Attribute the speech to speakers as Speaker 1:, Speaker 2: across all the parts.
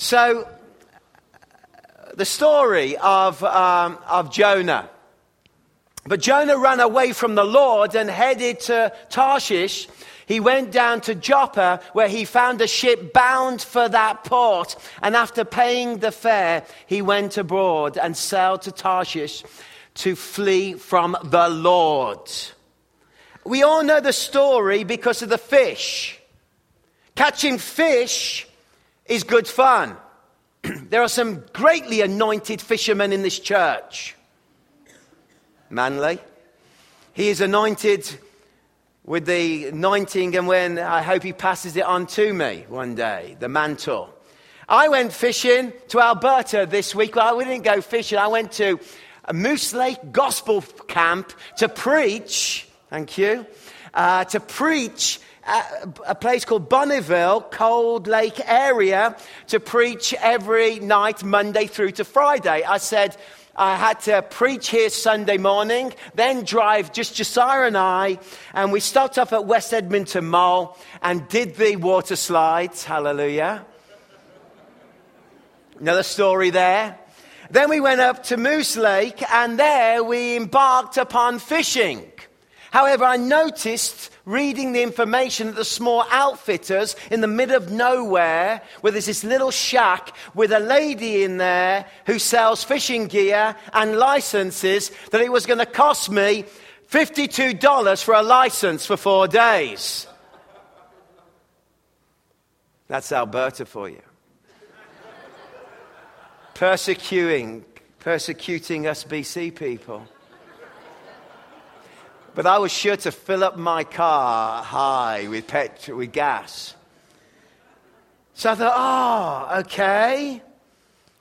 Speaker 1: So, the story of, um, of Jonah. But Jonah ran away from the Lord and headed to Tarshish. He went down to Joppa where he found a ship bound for that port. And after paying the fare, he went abroad and sailed to Tarshish to flee from the Lord. We all know the story because of the fish. Catching fish is good fun. there are some greatly anointed fishermen in this church. Manley. He is anointed with the anointing, and when I hope he passes it on to me one day, the mantle. I went fishing to Alberta this week. Well, we didn't go fishing. I went to a Moose Lake Gospel Camp to preach. Thank you. Uh, to preach a place called Bonnyville, Cold Lake area, to preach every night, Monday through to Friday. I said, I had to preach here Sunday morning, then drive just Josiah and I, and we stopped off at West Edmonton Mall and did the water slides. Hallelujah. Another story there. Then we went up to Moose Lake, and there we embarked upon fishing. However, I noticed reading the information at the small outfitters in the middle of nowhere, where there's this little shack with a lady in there who sells fishing gear and licenses, that it was going to cost me $52 for a license for four days. That's Alberta for you. Persecuting, persecuting us BC people. But I was sure to fill up my car high with petrol, with gas. So I thought, oh, okay.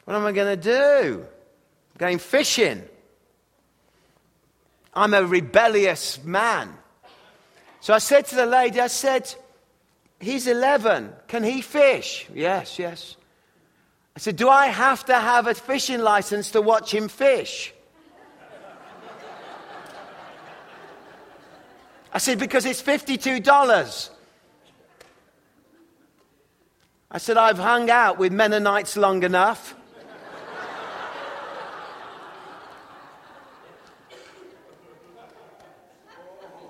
Speaker 1: What am I going to do? I'm going fishing. I'm a rebellious man. So I said to the lady, I said, he's 11. Can he fish? Yes, yes. I said, do I have to have a fishing license to watch him fish? I said, because it's $52. I said, I've hung out with Mennonites long enough.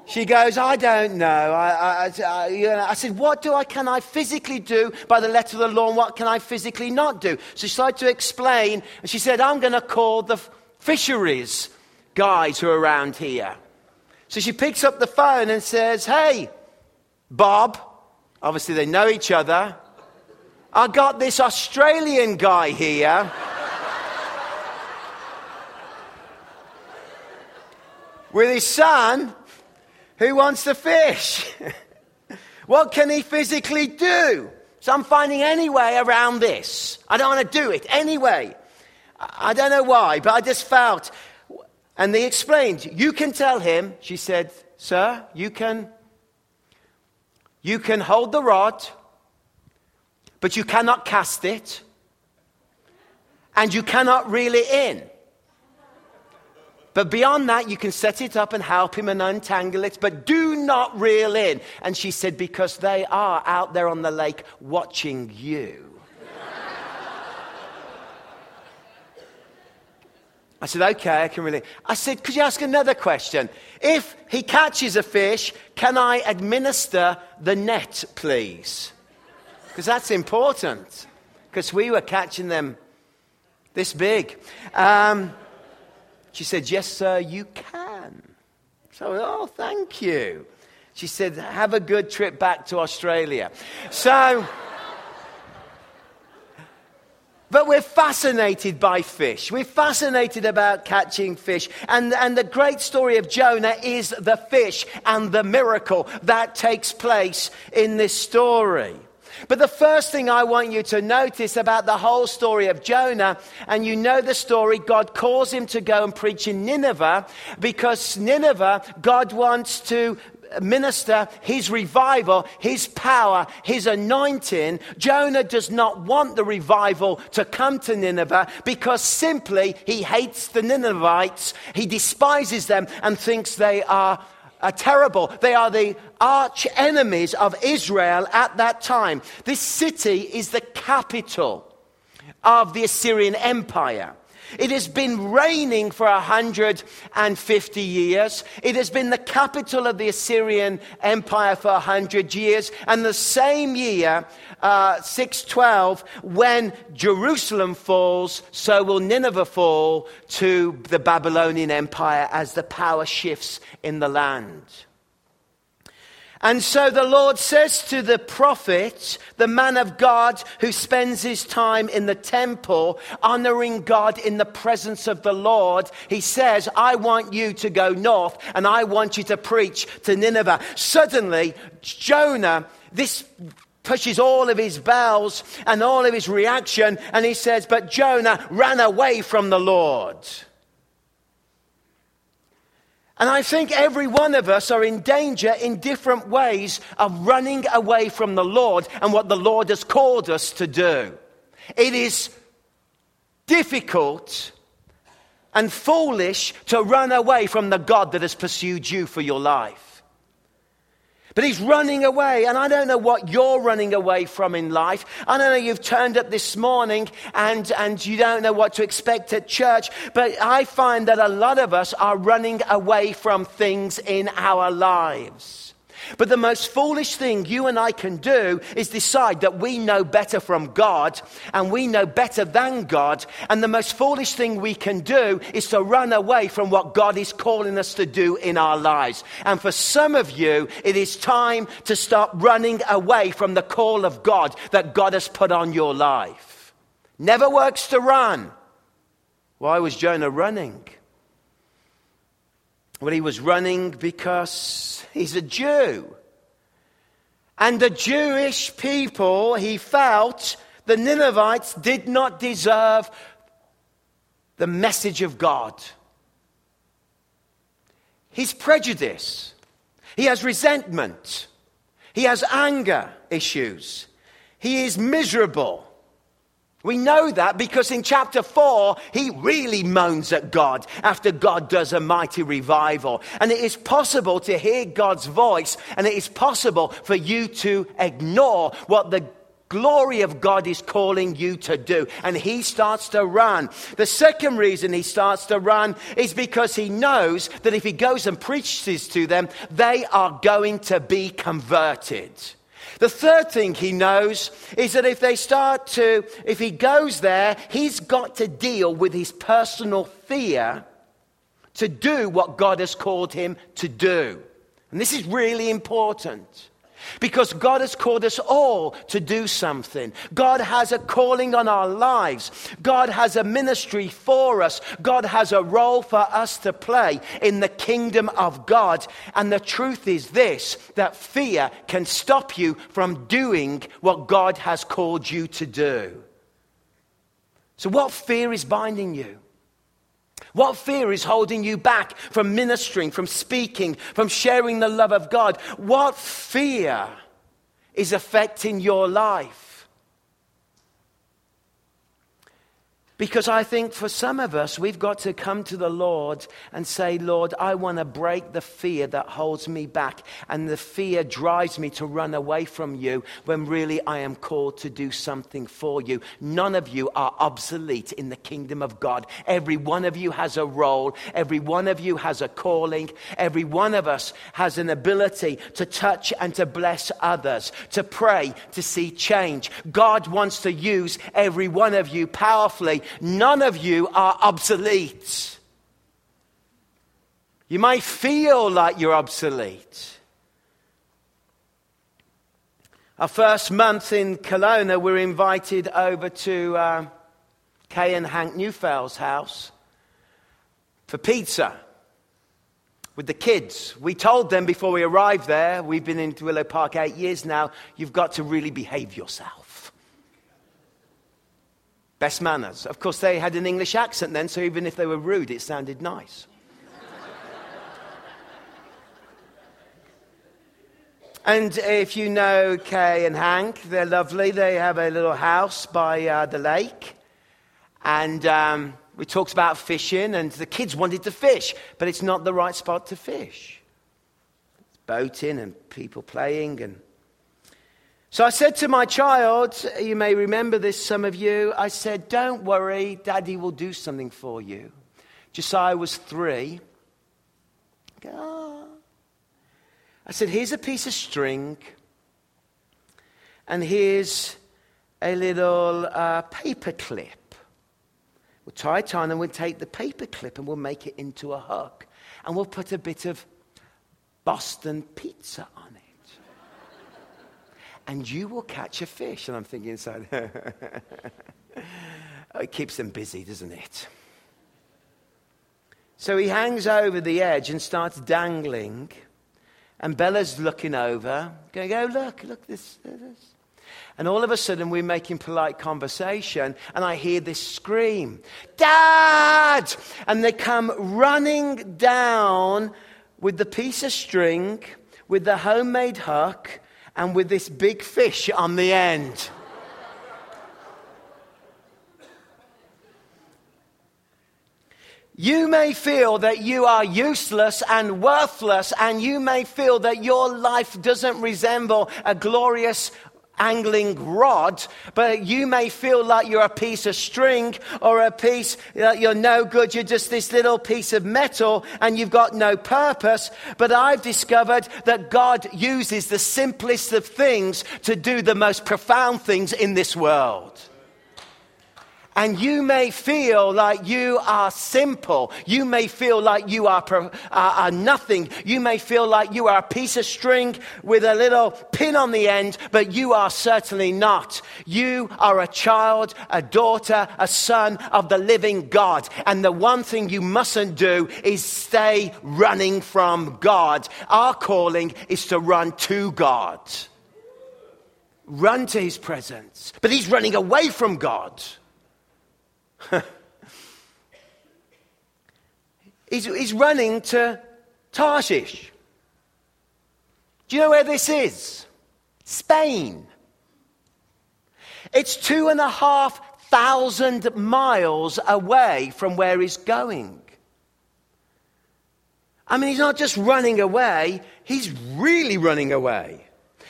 Speaker 1: She goes, I don't know. I, I, I, you know, I, said, What do I, can I physically do by the letter of the law, and what can I physically not do? So she started to explain, and she said, I'm going to call the fisheries guys who are around here. So she picks up the phone and says, Hey, Bob. Obviously, they know each other. I got this Australian guy here. with his son who wants to fish. what can he physically do? So I'm finding any way around this. I don't want to do it anyway. I don't know why, but I just felt and they explained, You can tell him, she said, Sir, you can, you can hold the rod, but you cannot cast it, and you cannot reel it in. But beyond that, you can set it up and help him and untangle it, but do not reel in. And she said, Because they are out there on the lake watching you. I said, okay, I can really. I said, could you ask another question? If he catches a fish, can I administer the net, please? Because that's important. Because we were catching them this big. Um, she said, yes, sir, you can. So, oh, thank you. She said, have a good trip back to Australia. So. But we're fascinated by fish. We're fascinated about catching fish. And, and the great story of Jonah is the fish and the miracle that takes place in this story. But the first thing I want you to notice about the whole story of Jonah, and you know the story, God calls him to go and preach in Nineveh because Nineveh, God wants to minister his revival, his power, his anointing. Jonah does not want the revival to come to Nineveh because simply he hates the Ninevites, he despises them, and thinks they are. are terrible. They are the arch enemies of Israel at that time. This city is the capital of the Assyrian Empire. It has been reigning for 150 years. It has been the capital of the Assyrian Empire for 100 years. And the same year, uh, 612, when Jerusalem falls, so will Nineveh fall to the Babylonian Empire as the power shifts in the land. And so the Lord says to the prophet, the man of God who spends his time in the temple, honoring God in the presence of the Lord, he says, I want you to go north and I want you to preach to Nineveh. Suddenly, Jonah, this pushes all of his bells and all of his reaction, and he says, But Jonah ran away from the Lord. And I think every one of us are in danger in different ways of running away from the Lord and what the Lord has called us to do. It is difficult and foolish to run away from the God that has pursued you for your life. But he's running away, and I don't know what you're running away from in life. I don't know you've turned up this morning and, and you don't know what to expect at church, but I find that a lot of us are running away from things in our lives. But the most foolish thing you and I can do is decide that we know better from God and we know better than God. And the most foolish thing we can do is to run away from what God is calling us to do in our lives. And for some of you, it is time to stop running away from the call of God that God has put on your life. Never works to run. Why was Jonah running? Well, he was running because he's a Jew. And the Jewish people, he felt, the Ninevites did not deserve the message of God. He's prejudice. He has resentment. He has anger issues. He is miserable. We know that because in chapter 4, he really moans at God after God does a mighty revival. And it is possible to hear God's voice, and it is possible for you to ignore what the glory of God is calling you to do. And he starts to run. The second reason he starts to run is because he knows that if he goes and preaches to them, they are going to be converted. The third thing he knows is that if they start to, if he goes there, he's got to deal with his personal fear to do what God has called him to do. And this is really important. Because God has called us all to do something. God has a calling on our lives. God has a ministry for us. God has a role for us to play in the kingdom of God. And the truth is this that fear can stop you from doing what God has called you to do. So, what fear is binding you? What fear is holding you back from ministering, from speaking, from sharing the love of God? What fear is affecting your life? Because I think for some of us, we've got to come to the Lord and say, Lord, I want to break the fear that holds me back. And the fear drives me to run away from you when really I am called to do something for you. None of you are obsolete in the kingdom of God. Every one of you has a role, every one of you has a calling, every one of us has an ability to touch and to bless others, to pray, to see change. God wants to use every one of you powerfully none of you are obsolete. You might feel like you're obsolete. Our first month in Kelowna, we are invited over to uh, Kay and Hank Neufield's house for pizza with the kids. We told them before we arrived there, we've been in Willow Park eight years now, you've got to really behave yourself. Best manners. Of course, they had an English accent then, so even if they were rude, it sounded nice. and if you know Kay and Hank, they're lovely. They have a little house by uh, the lake. And um, we talked about fishing, and the kids wanted to fish, but it's not the right spot to fish. It's boating and people playing and So I said to my child, you may remember this, some of you, I said, Don't worry, daddy will do something for you. Josiah was three. I said, Here's a piece of string, and here's a little uh, paper clip. We'll tie it on, and we'll take the paper clip and we'll make it into a hook. And we'll put a bit of Boston pizza and you will catch a fish. And I'm thinking inside, it keeps them busy, doesn't it? So he hangs over the edge and starts dangling. And Bella's looking over, going, oh, look, look, this, uh, this. And all of a sudden, we're making polite conversation, and I hear this scream, Dad! And they come running down with the piece of string, with the homemade hook, and with this big fish on the end. You may feel that you are useless and worthless, and you may feel that your life doesn't resemble a glorious angling rod, but you may feel like you're a piece of string or a piece that you're no good. You're just this little piece of metal and you've got no purpose. But I've discovered that God uses the simplest of things to do the most profound things in this world. And you may feel like you are simple. You may feel like you are, are, nothing. You may feel like you are a piece of string with a little pin on the end, but you are certainly not. You are a child, a daughter, a son of the living God. And the one thing you mustn't do is stay running from God. Our calling is to run to God. Run to his presence. But he's running away from God. he's, he's running to Tarshish. Do you know where this is? Spain. It's two and a half thousand miles away from where he's going. I mean, he's not just running away, he's really running away.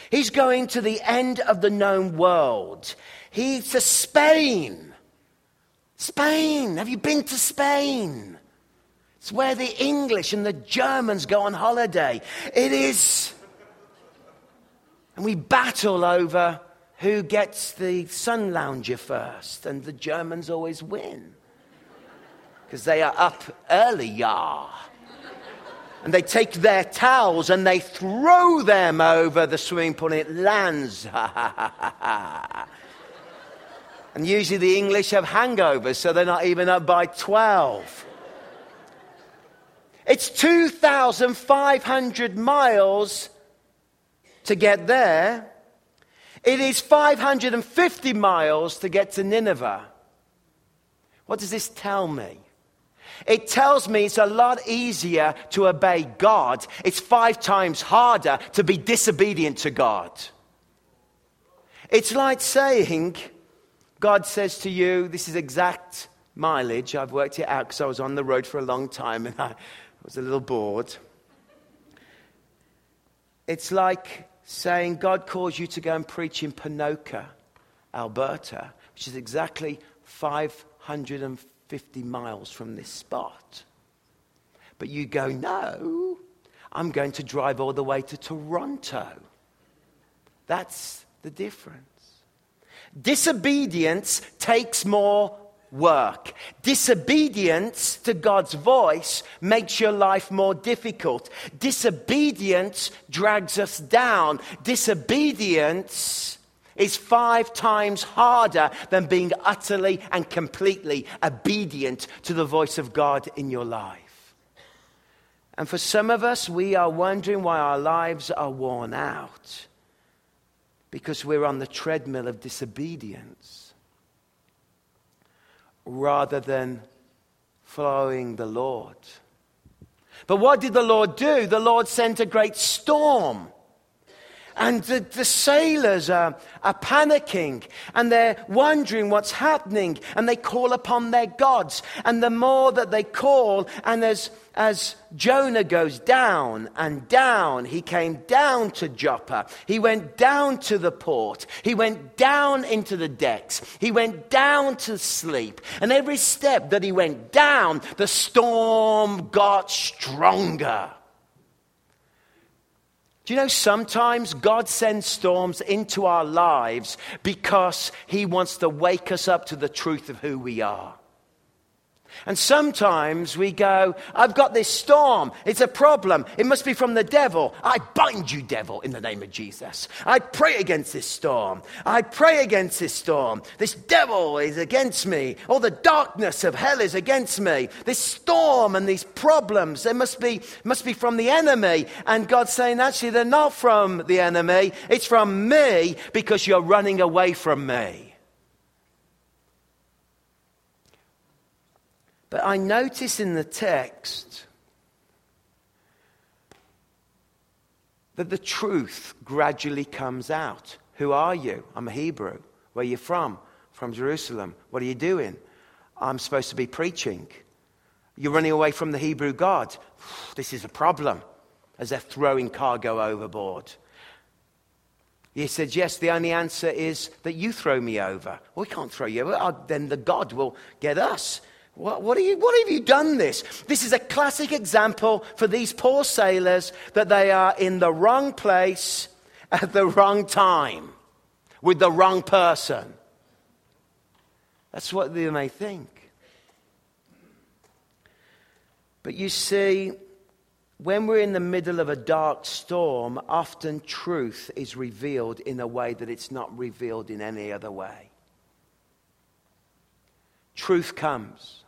Speaker 1: He's going to the end of the known world. He's to Spain. Spain. Have you been to Spain? It's where the English and the Germans go on holiday. It is. And we battle over who gets the sun lounger first, and the Germans always win. Because they are up early, yah. And they take their towels and they throw them over the swimming pool and it lands. And usually the English have hangovers, so they're not even up by 12. It's 2,500 miles to get there. It is 550 miles to get to Nineveh. What does this tell me? It tells me it's a lot easier to obey God. It's five times harder to be disobedient to God. It's like saying, God says to you, this is exact mileage. I've worked it out because I was on the road for a long time and I was a little bored. It's like saying God calls you to go and preach in Ponoka, Alberta, which is exactly 550 miles from this spot. But you go, no, I'm going to drive all the way to Toronto. That's the difference. Disobedience takes more work. Disobedience to God's voice makes your life more difficult. Disobedience drags us down. Disobedience is five times harder than being utterly and completely obedient to the voice of God in your life. And for some of us, we are wondering why our lives are worn out because we're on the treadmill of disobedience rather than following the Lord. But what did the Lord do? The Lord sent a great storm. And the, the sailors are, are panicking and they're wondering what's happening and they call upon their gods. And the more that they call, and as, as Jonah goes down and down, he came down to Joppa. He went down to the port. He went down into the decks. He went down to sleep. And every step that he went down, the storm got stronger. Do you know sometimes God sends storms into our lives because He wants to wake us up to the truth of who we are? And sometimes we go, I've got this storm. It's a problem. It must be from the devil. I bind you, devil, in the name of Jesus. I pray against this storm. I pray against this storm. This devil is against me. All the darkness of hell is against me. This storm and these problems, they must be, must be from the enemy. And God's saying, actually, they're not from the enemy. It's from me because you're running away from me. But I notice in the text that the truth gradually comes out. Who are you? I'm a Hebrew. Where are you from? From Jerusalem. What are you doing? I'm supposed to be preaching. You're running away from the Hebrew God. This is a problem as they're throwing cargo overboard. He said, Yes, the only answer is that you throw me over. We can't throw you over. Then the God will get us. What, what, you, what have you done this? This is a classic example for these poor sailors that they are in the wrong place at the wrong time with the wrong person. That's what they may think. But you see, when we're in the middle of a dark storm, often truth is revealed in a way that it's not revealed in any other way. Truth comes.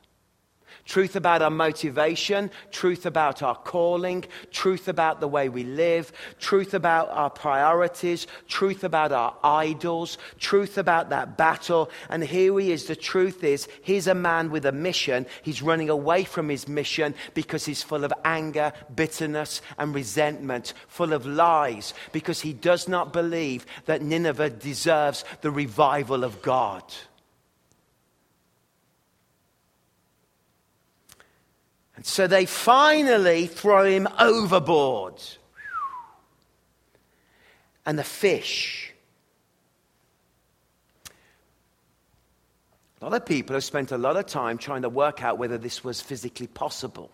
Speaker 1: Truth about our motivation, truth about our calling, truth about the way we live, truth about our priorities, truth about our idols, truth about that battle. And here he is. The truth is, he's a man with a mission. He's running away from his mission because he's full of anger, bitterness, and resentment, full of lies, because he does not believe that Nineveh deserves the revival of God. And so they finally throw him overboard. And the fish. A lot of people have spent a lot of time trying to work out whether this was physically possible.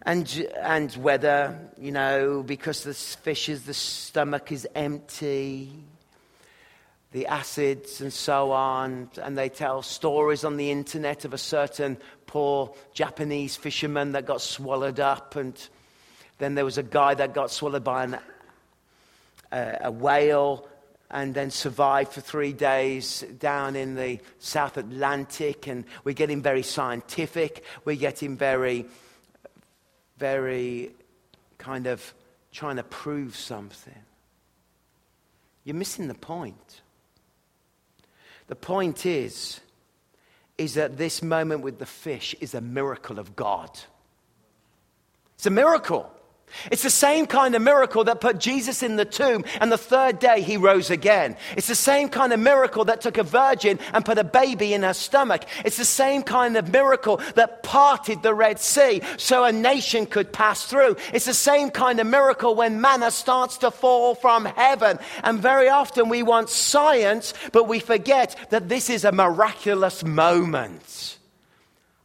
Speaker 1: And, and whether, you know, because the fish is, the stomach is empty, the acids and so on. And they tell stories on the internet of a certain poor Japanese fisherman that got swallowed up. And then there was a guy that got swallowed by an, uh, a whale and then survived for three days down in the South Atlantic. And we're getting very scientific. We're getting very, very kind of trying to prove something. You're missing the point. The point is, is that this moment with the fish is a miracle of God. It's a miracle. It's the same kind of miracle that put Jesus in the tomb and the third day he rose again. It's the same kind of miracle that took a virgin and put a baby in her stomach. It's the same kind of miracle that parted the Red Sea so a nation could pass through. It's the same kind of miracle when manna starts to fall from heaven. And very often we want science, but we forget that this is a miraculous moment.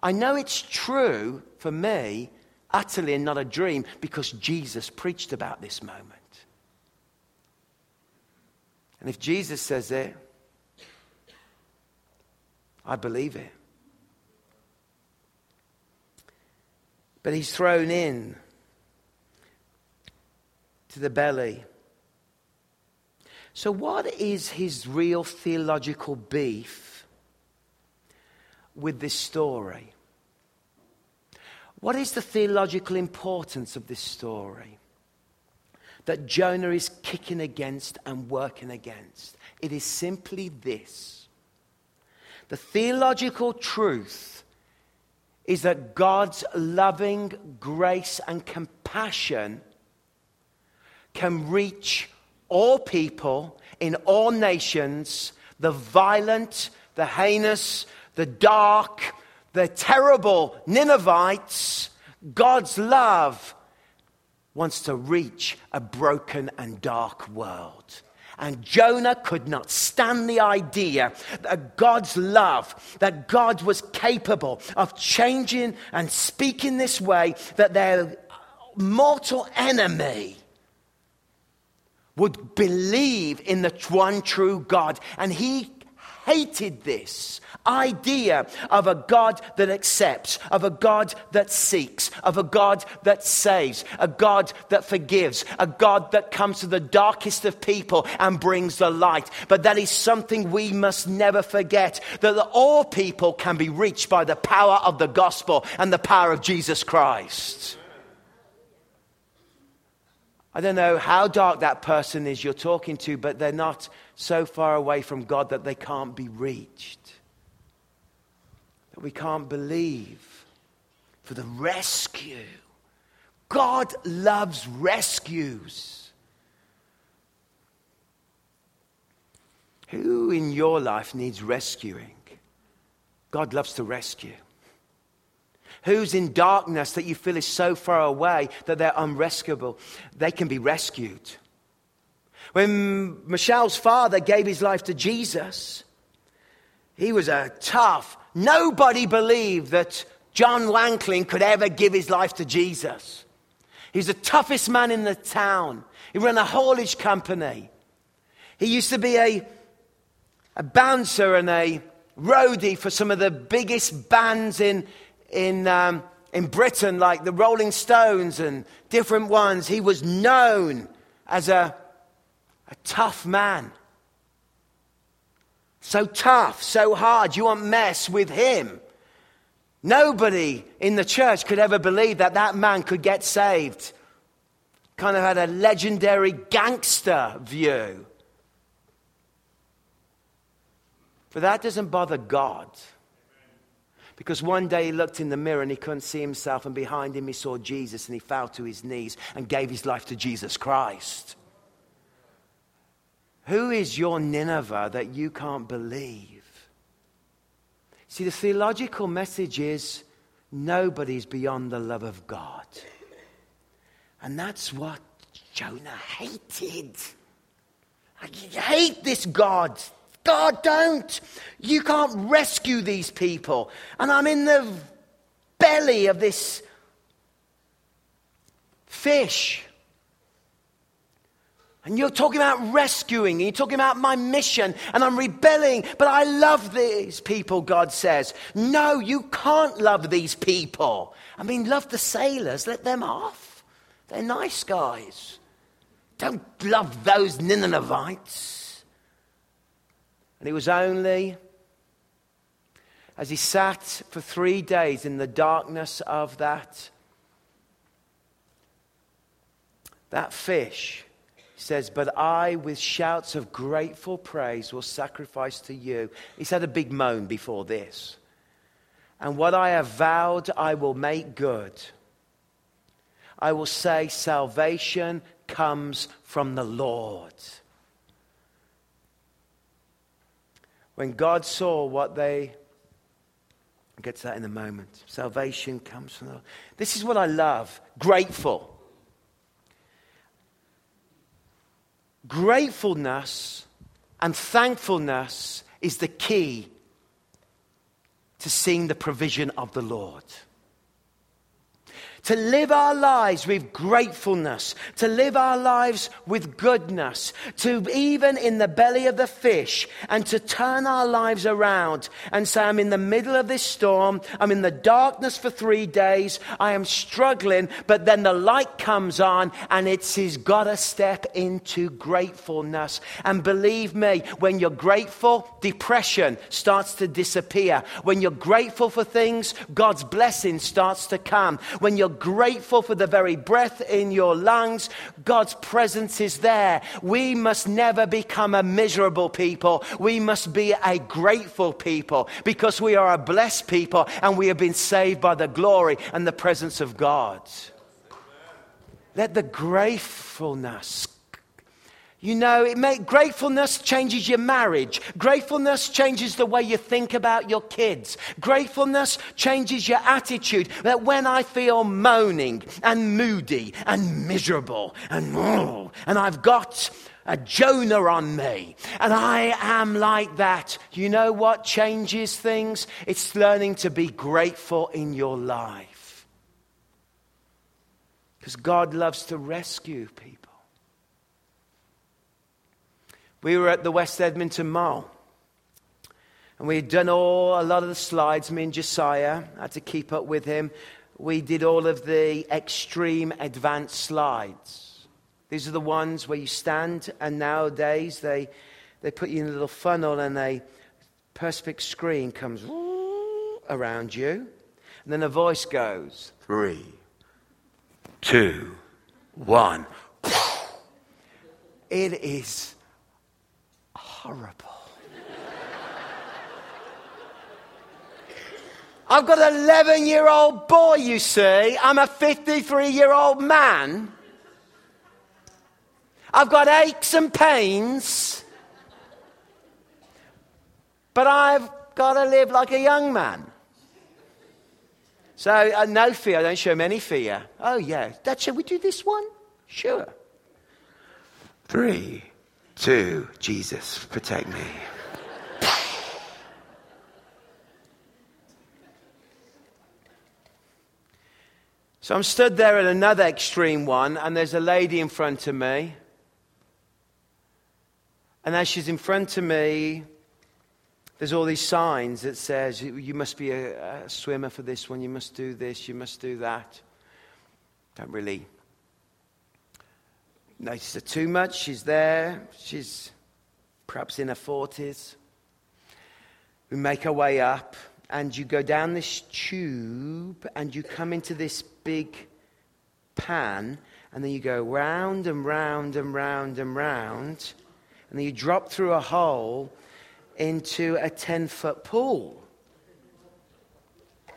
Speaker 1: I know it's true for me utterly and not a dream because Jesus preached about this moment. And if Jesus says it, I believe it. But he's thrown in to the belly. So, what is his real theological beef with this story? What is the theological importance of this story? That Jonah is kicking against and working against. It is simply this the theological truth is that God's loving grace and compassion can reach all people in all nations, the violent, the heinous, the dark, the terrible Ninevites, God's love wants to reach a broken and dark world. And Jonah could not stand the idea that God's love, that God was capable of changing and speaking this way, that their mortal enemy would believe in the one true God. And he hated this idea of a God that accepts, of a God that seeks, of a God that saves, a God that forgives, a God that comes to the darkest of people and brings the light. But that is something we must never forget that all people can be reached by the power of the gospel and the power of Jesus Christ. I don't know how dark that person is you're talking to, but they're not so far away from God that they can't be reached. That we can't believe for the rescue. God loves rescues. Who in your life needs rescuing? God loves to rescue. Who's in darkness that you feel is so far away that they're unrescuable? They can be rescued. When Michelle's father gave his life to Jesus, he was a tough, nobody believed that John Wankling could ever give his life to Jesus. He was the toughest man in the town. He ran a haulage company. He used to be a, a bouncer and a roadie for some of the biggest bands in, in, um, in Britain, like the Rolling Stones and different ones. He was known as a a tough man. So tough, so hard, you won't mess with him. Nobody in the church could ever believe that that man could get saved. Kind of had a legendary gangster view. But that doesn't bother God. Because one day he looked in the mirror and he couldn't see himself, and behind him he saw Jesus and he fell to his knees and gave his life to Jesus Christ. Who is your Nineveh that you can't believe? See, the theological message is nobody's beyond the love of God. And that's what Jonah hated. I hate this God. God, don't. You can't rescue these people. And I'm in the belly of this fish. And you're talking about rescuing, and you're talking about my mission, and I'm rebelling, but I love these people, God says. No, you can't love these people. I mean, love the sailors, let them off. They're nice guys. Don't love those Ninevites. And it was only as he sat for three days in the darkness of that, that fish says, But I, with shouts of grateful praise, will sacrifice to you. He's had a big moan before this. And what I have vowed, I will make good. I will say, Salvation comes from the Lord. When God saw what they get to that in a moment. Salvation comes from the Lord. This is what I love. Grateful. Gratefulness and thankfulness is the key to seeing the provision of the Lord to live our lives with gratefulness, to live our lives with goodness, to even in the belly of the fish, and to turn our lives around and say, I'm in the middle of this storm, I'm in the darkness for three days, I am struggling, but then the light comes on, and it's He's got to step into gratefulness. And believe me, when you're grateful, depression starts to disappear. When you're grateful for things, God's blessing starts to come. When you're grateful for the very breath in your lungs, God's presence is there. We must never become a miserable people. We must be a grateful people because we are a blessed people and we have been saved by the glory and the presence of God. Let the gratefulness you know, it make, gratefulness changes your marriage. Gratefulness changes the way you think about your kids. Gratefulness changes your attitude. That when I feel moaning and moody and miserable and, oh, and I've got a Jonah on me and I am like that, you know what changes things? It's learning to be grateful in your life. Because God loves to rescue people. We were at the West Edmonton Mall. And we had done all, a lot of the slides, me and Josiah, had to keep up with him. We did all of the extreme advanced slides. These are the ones where you stand, and nowadays they, they put you in a little funnel and a perspex screen comes around you. And then a voice goes, three, two, one. It is horrible. I've got an 11 year old boy, you see. I'm a 53 year old man. I've got aches and pains. But I've got to live like a young man. So, uh, no fear. I don't show him any fear. Oh, yeah. Dad, shall we do this one? Sure. Three two, Jesus, protect me. So I'm stood there at another extreme one, and there's a lady in front of me. And as she's in front of me, there's all these signs that says you must be a, a swimmer for this one, you must do this, you must do that. Don't really notice her too much. She's there. She's perhaps in her 40s. We make our way up, and you go down this tube, and you come into this big pan, and then you go round and round and round and round, and then you drop through a hole into a 10 foot pool.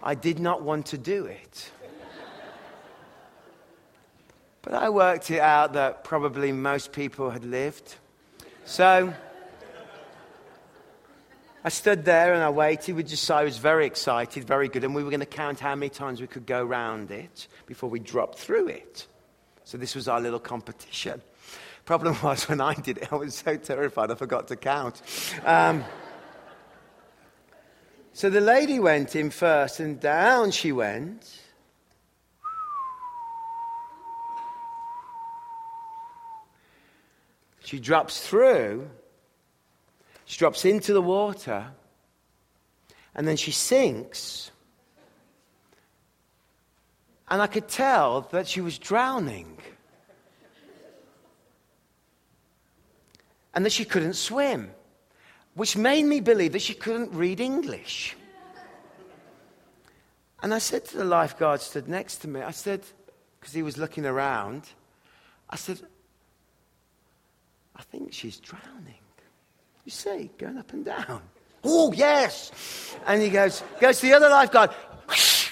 Speaker 1: I did not want to do it. But I worked it out that probably most people had lived. So I stood there and I waited with Josiah. Was very excited, very good. And we were going to count how many times we could go round it before we dropped through it. So this was our little competition. Problem was, when I did it, I was so terrified I forgot to count. Um, so the lady went in first, and down she went. She drops through, she drops into the water, and then she sinks. And I could tell that she was drowning. And that she couldn't swim, which made me believe that she couldn't read English. And I said to the lifeguard stood next to me, I said, because he was looking around, I said, I think she's drowning. You see, going up and down. Oh, yes. And he goes, goes to the other lifeguard.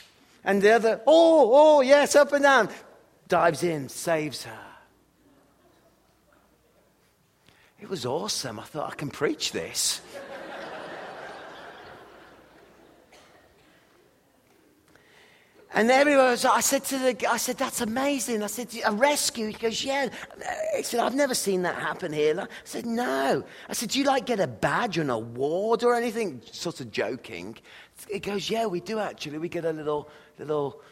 Speaker 1: And the other, oh, oh, yes, up and down. Dives in, saves her. It was awesome. I thought, I can preach this. And everyone was, I said to the, I said, that's amazing. I said, a rescue? He goes, yeah. He said, I've never seen that happen here. I said, no. I said, do you like get a badge or an award or anything? Sort of joking. He goes, yeah, we do actually. We get a little, little,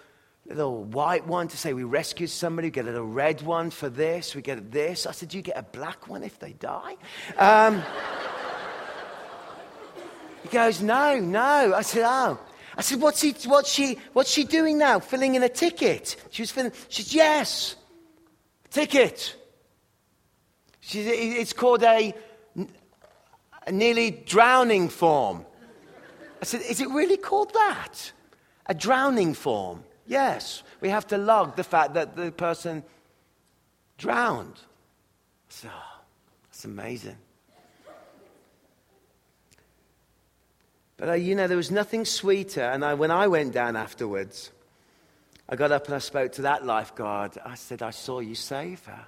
Speaker 1: little white one to say we rescued somebody. We get a little red one for this. We get this. I said, do you get a black one if they die? Um, he goes, no, no. I said, oh. I said, what's, he, what's, she, what's she doing now? Filling in a ticket. She was filling, she said, yes, ticket. She, it's called a, a nearly drowning form. I said, is it really called that? A drowning form? Yes. We have to log the fact that the person drowned. So, oh, that's amazing. But uh, you know, there was nothing sweeter. And I, when I went down afterwards, I got up and I spoke to that lifeguard. I said, I saw you save her.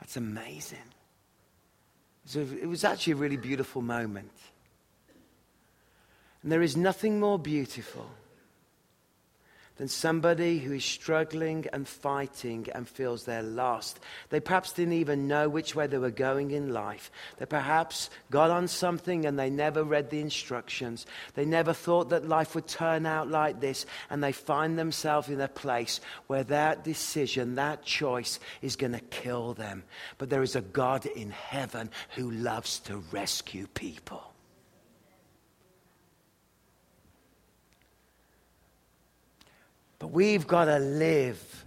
Speaker 1: That's amazing. So it was actually a really beautiful moment. And there is nothing more beautiful than somebody who is struggling and fighting and feels they're lost. They perhaps didn't even know which way they were going in life. They perhaps got on something and they never read the instructions. They never thought that life would turn out like this, and they find themselves in a place where that decision, that choice, is going to kill them. But there is a God in heaven who loves to rescue people. But we've got to live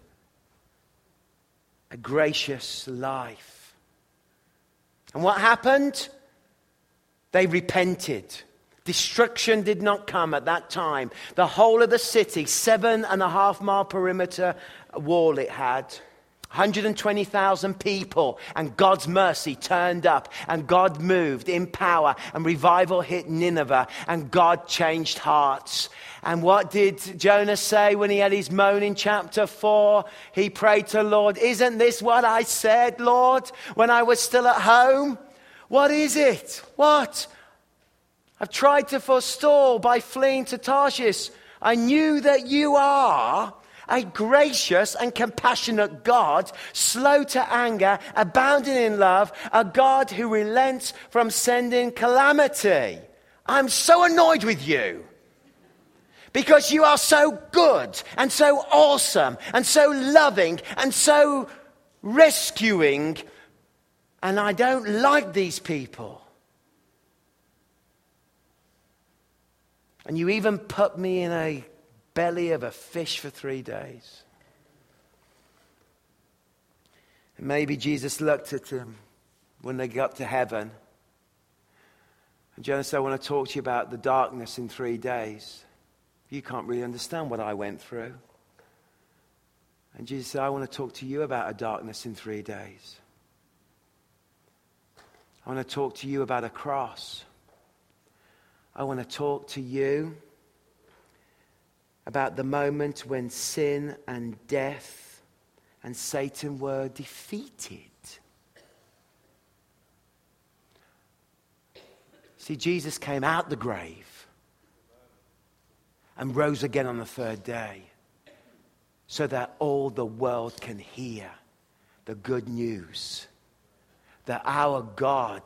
Speaker 1: a gracious life. And what happened? They repented. Destruction did not come at that time. The whole of the city, seven and a half mile perimeter wall it had, 120,000 people, and God's mercy turned up, and God moved in power, and revival hit Nineveh, and God changed hearts. And what did Jonah say when he had his moan in chapter 4? He prayed to Lord, Isn't this what I said, Lord, when I was still at home? What is it? What? I've tried to forestall by fleeing to Tarshish. I knew that you are a gracious and compassionate God, slow to anger, abounding in love, a God who relents from sending calamity. I'm so annoyed with you because you are so good and so awesome and so loving and so rescuing, and I don't like these people. And you even put me in a belly of a fish for three days. And maybe Jesus looked at them when they got to heaven. And Jonah said, I want to talk to you about the darkness in three days. You can't really understand what I went through. And Jesus said, I want to talk to you about a darkness in three days. I want to talk to you about a cross. I want to talk to you about the moment when sin and death and Satan were defeated. See, Jesus came out the grave and rose again on the third day so that all the world can hear the good news that our God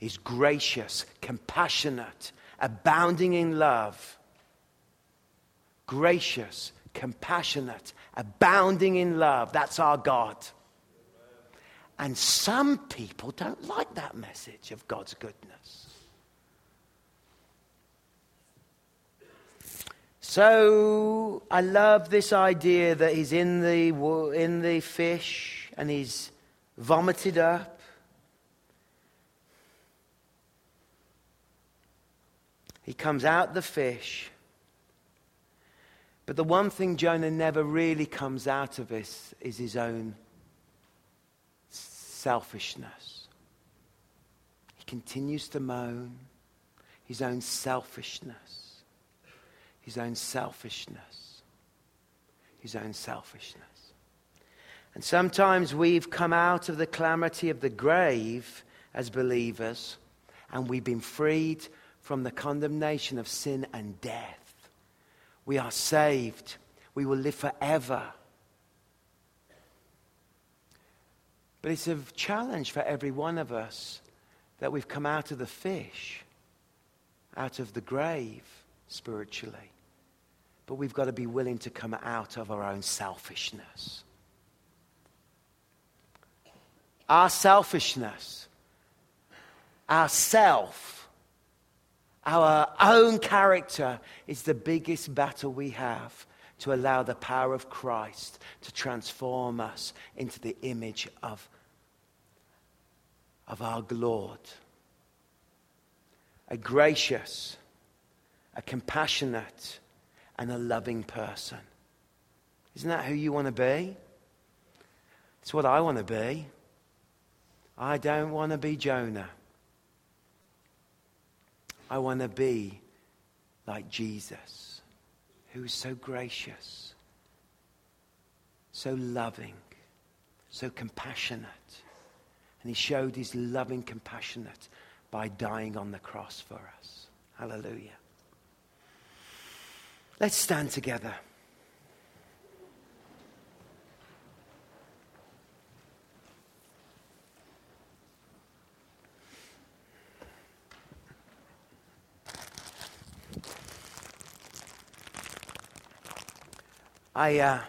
Speaker 1: is gracious, compassionate, abounding in love gracious, compassionate, abounding in love. That's our God. And some people don't like that message of God's goodness. So I love this idea that he's in the, in the fish and he's vomited up. He comes out the fish but the one thing Jonah never really comes out of this is his own selfishness. He continues to moan his own selfishness, his own selfishness, his own selfishness. And sometimes we've come out of the calamity of the grave as believers and we've been freed from the condemnation of sin and death. We are saved. We will live forever. But it's a challenge for every one of us that we've come out of the fish, out of the grave spiritually. But we've got to be willing to come out of our own selfishness. Our selfishness, our self, our own character is the biggest battle we have to allow the power of Christ to transform us into the image of, of our Lord. A gracious, a compassionate, and a loving person. Isn't that who you want to be? It's what I want to be. I don't want to be Jonah. I want to be like Jesus, who is so gracious, so loving, so compassionate. And he showed his loving compassionate by dying on the cross for us. Hallelujah. Let's stand together. I, uh,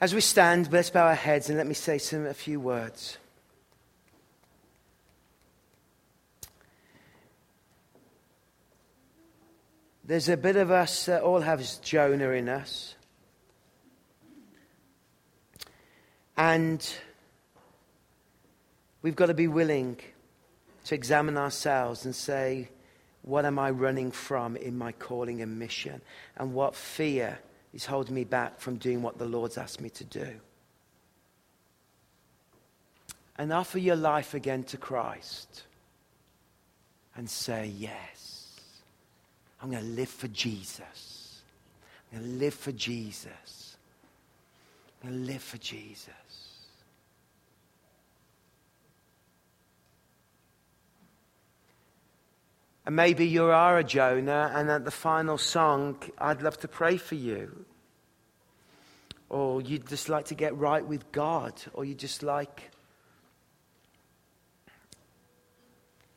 Speaker 1: as we stand, let's bow our heads and let me say some, a few words. There's a bit of us that all have Jonah in us. And we've got to be willing to examine ourselves and say, what am I running from in my calling and mission? And what fear is holding me back from doing what the Lord's asked me to do? And offer your life again to Christ and say, Yes, I'm going to live for Jesus. I'm going to live for Jesus. I'm going to live for Jesus. And maybe you are a Jonah, and at the final song, I'd love to pray for you. Or you'd just like to get right with God, or you just like.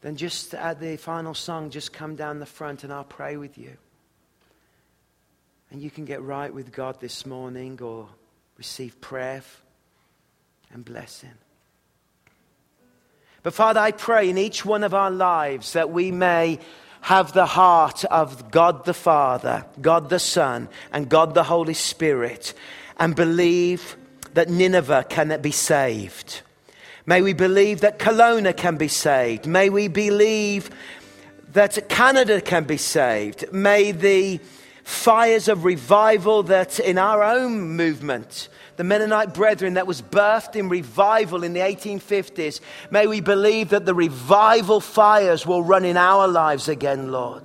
Speaker 1: Then just at the final song, just come down the front and I'll pray with you. And you can get right with God this morning or receive prayer and blessing. But Father, I pray in each one of our lives that we may have the heart of God the Father, God the Son, and God the Holy Spirit, and believe that Nineveh can be saved. May we believe that Kelowna can be saved. May we believe that Canada can be saved. May the fires of revival that in our own movement the Mennonite Brethren that was birthed in revival in the 1850s. May we believe that the revival fires will run in our lives again, Lord.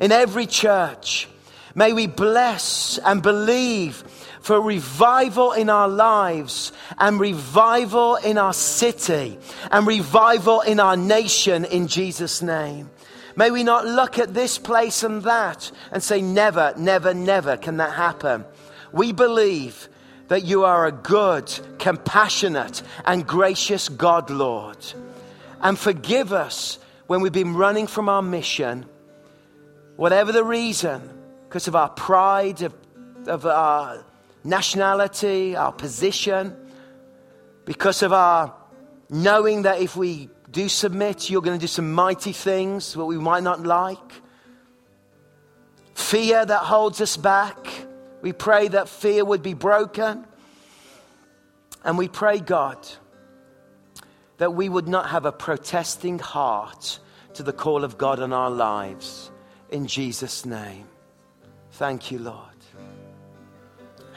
Speaker 1: In every church, may we bless and believe for revival in our lives and revival in our city and revival in our nation in Jesus' name. May we not look at this place and that and say, never, never, never can that happen. We believe that you are a good, compassionate, and gracious God, Lord. And forgive us when we've been running from our mission, whatever the reason, because of our pride, of, of our nationality, our position, because of our knowing that if we do submit, you're going to do some mighty things, what we might not like. Fear that holds us back we pray that fear would be broken. And we pray, God, that we would not have a protesting heart to the call of God in our lives. In Jesus' name. Thank you, Lord.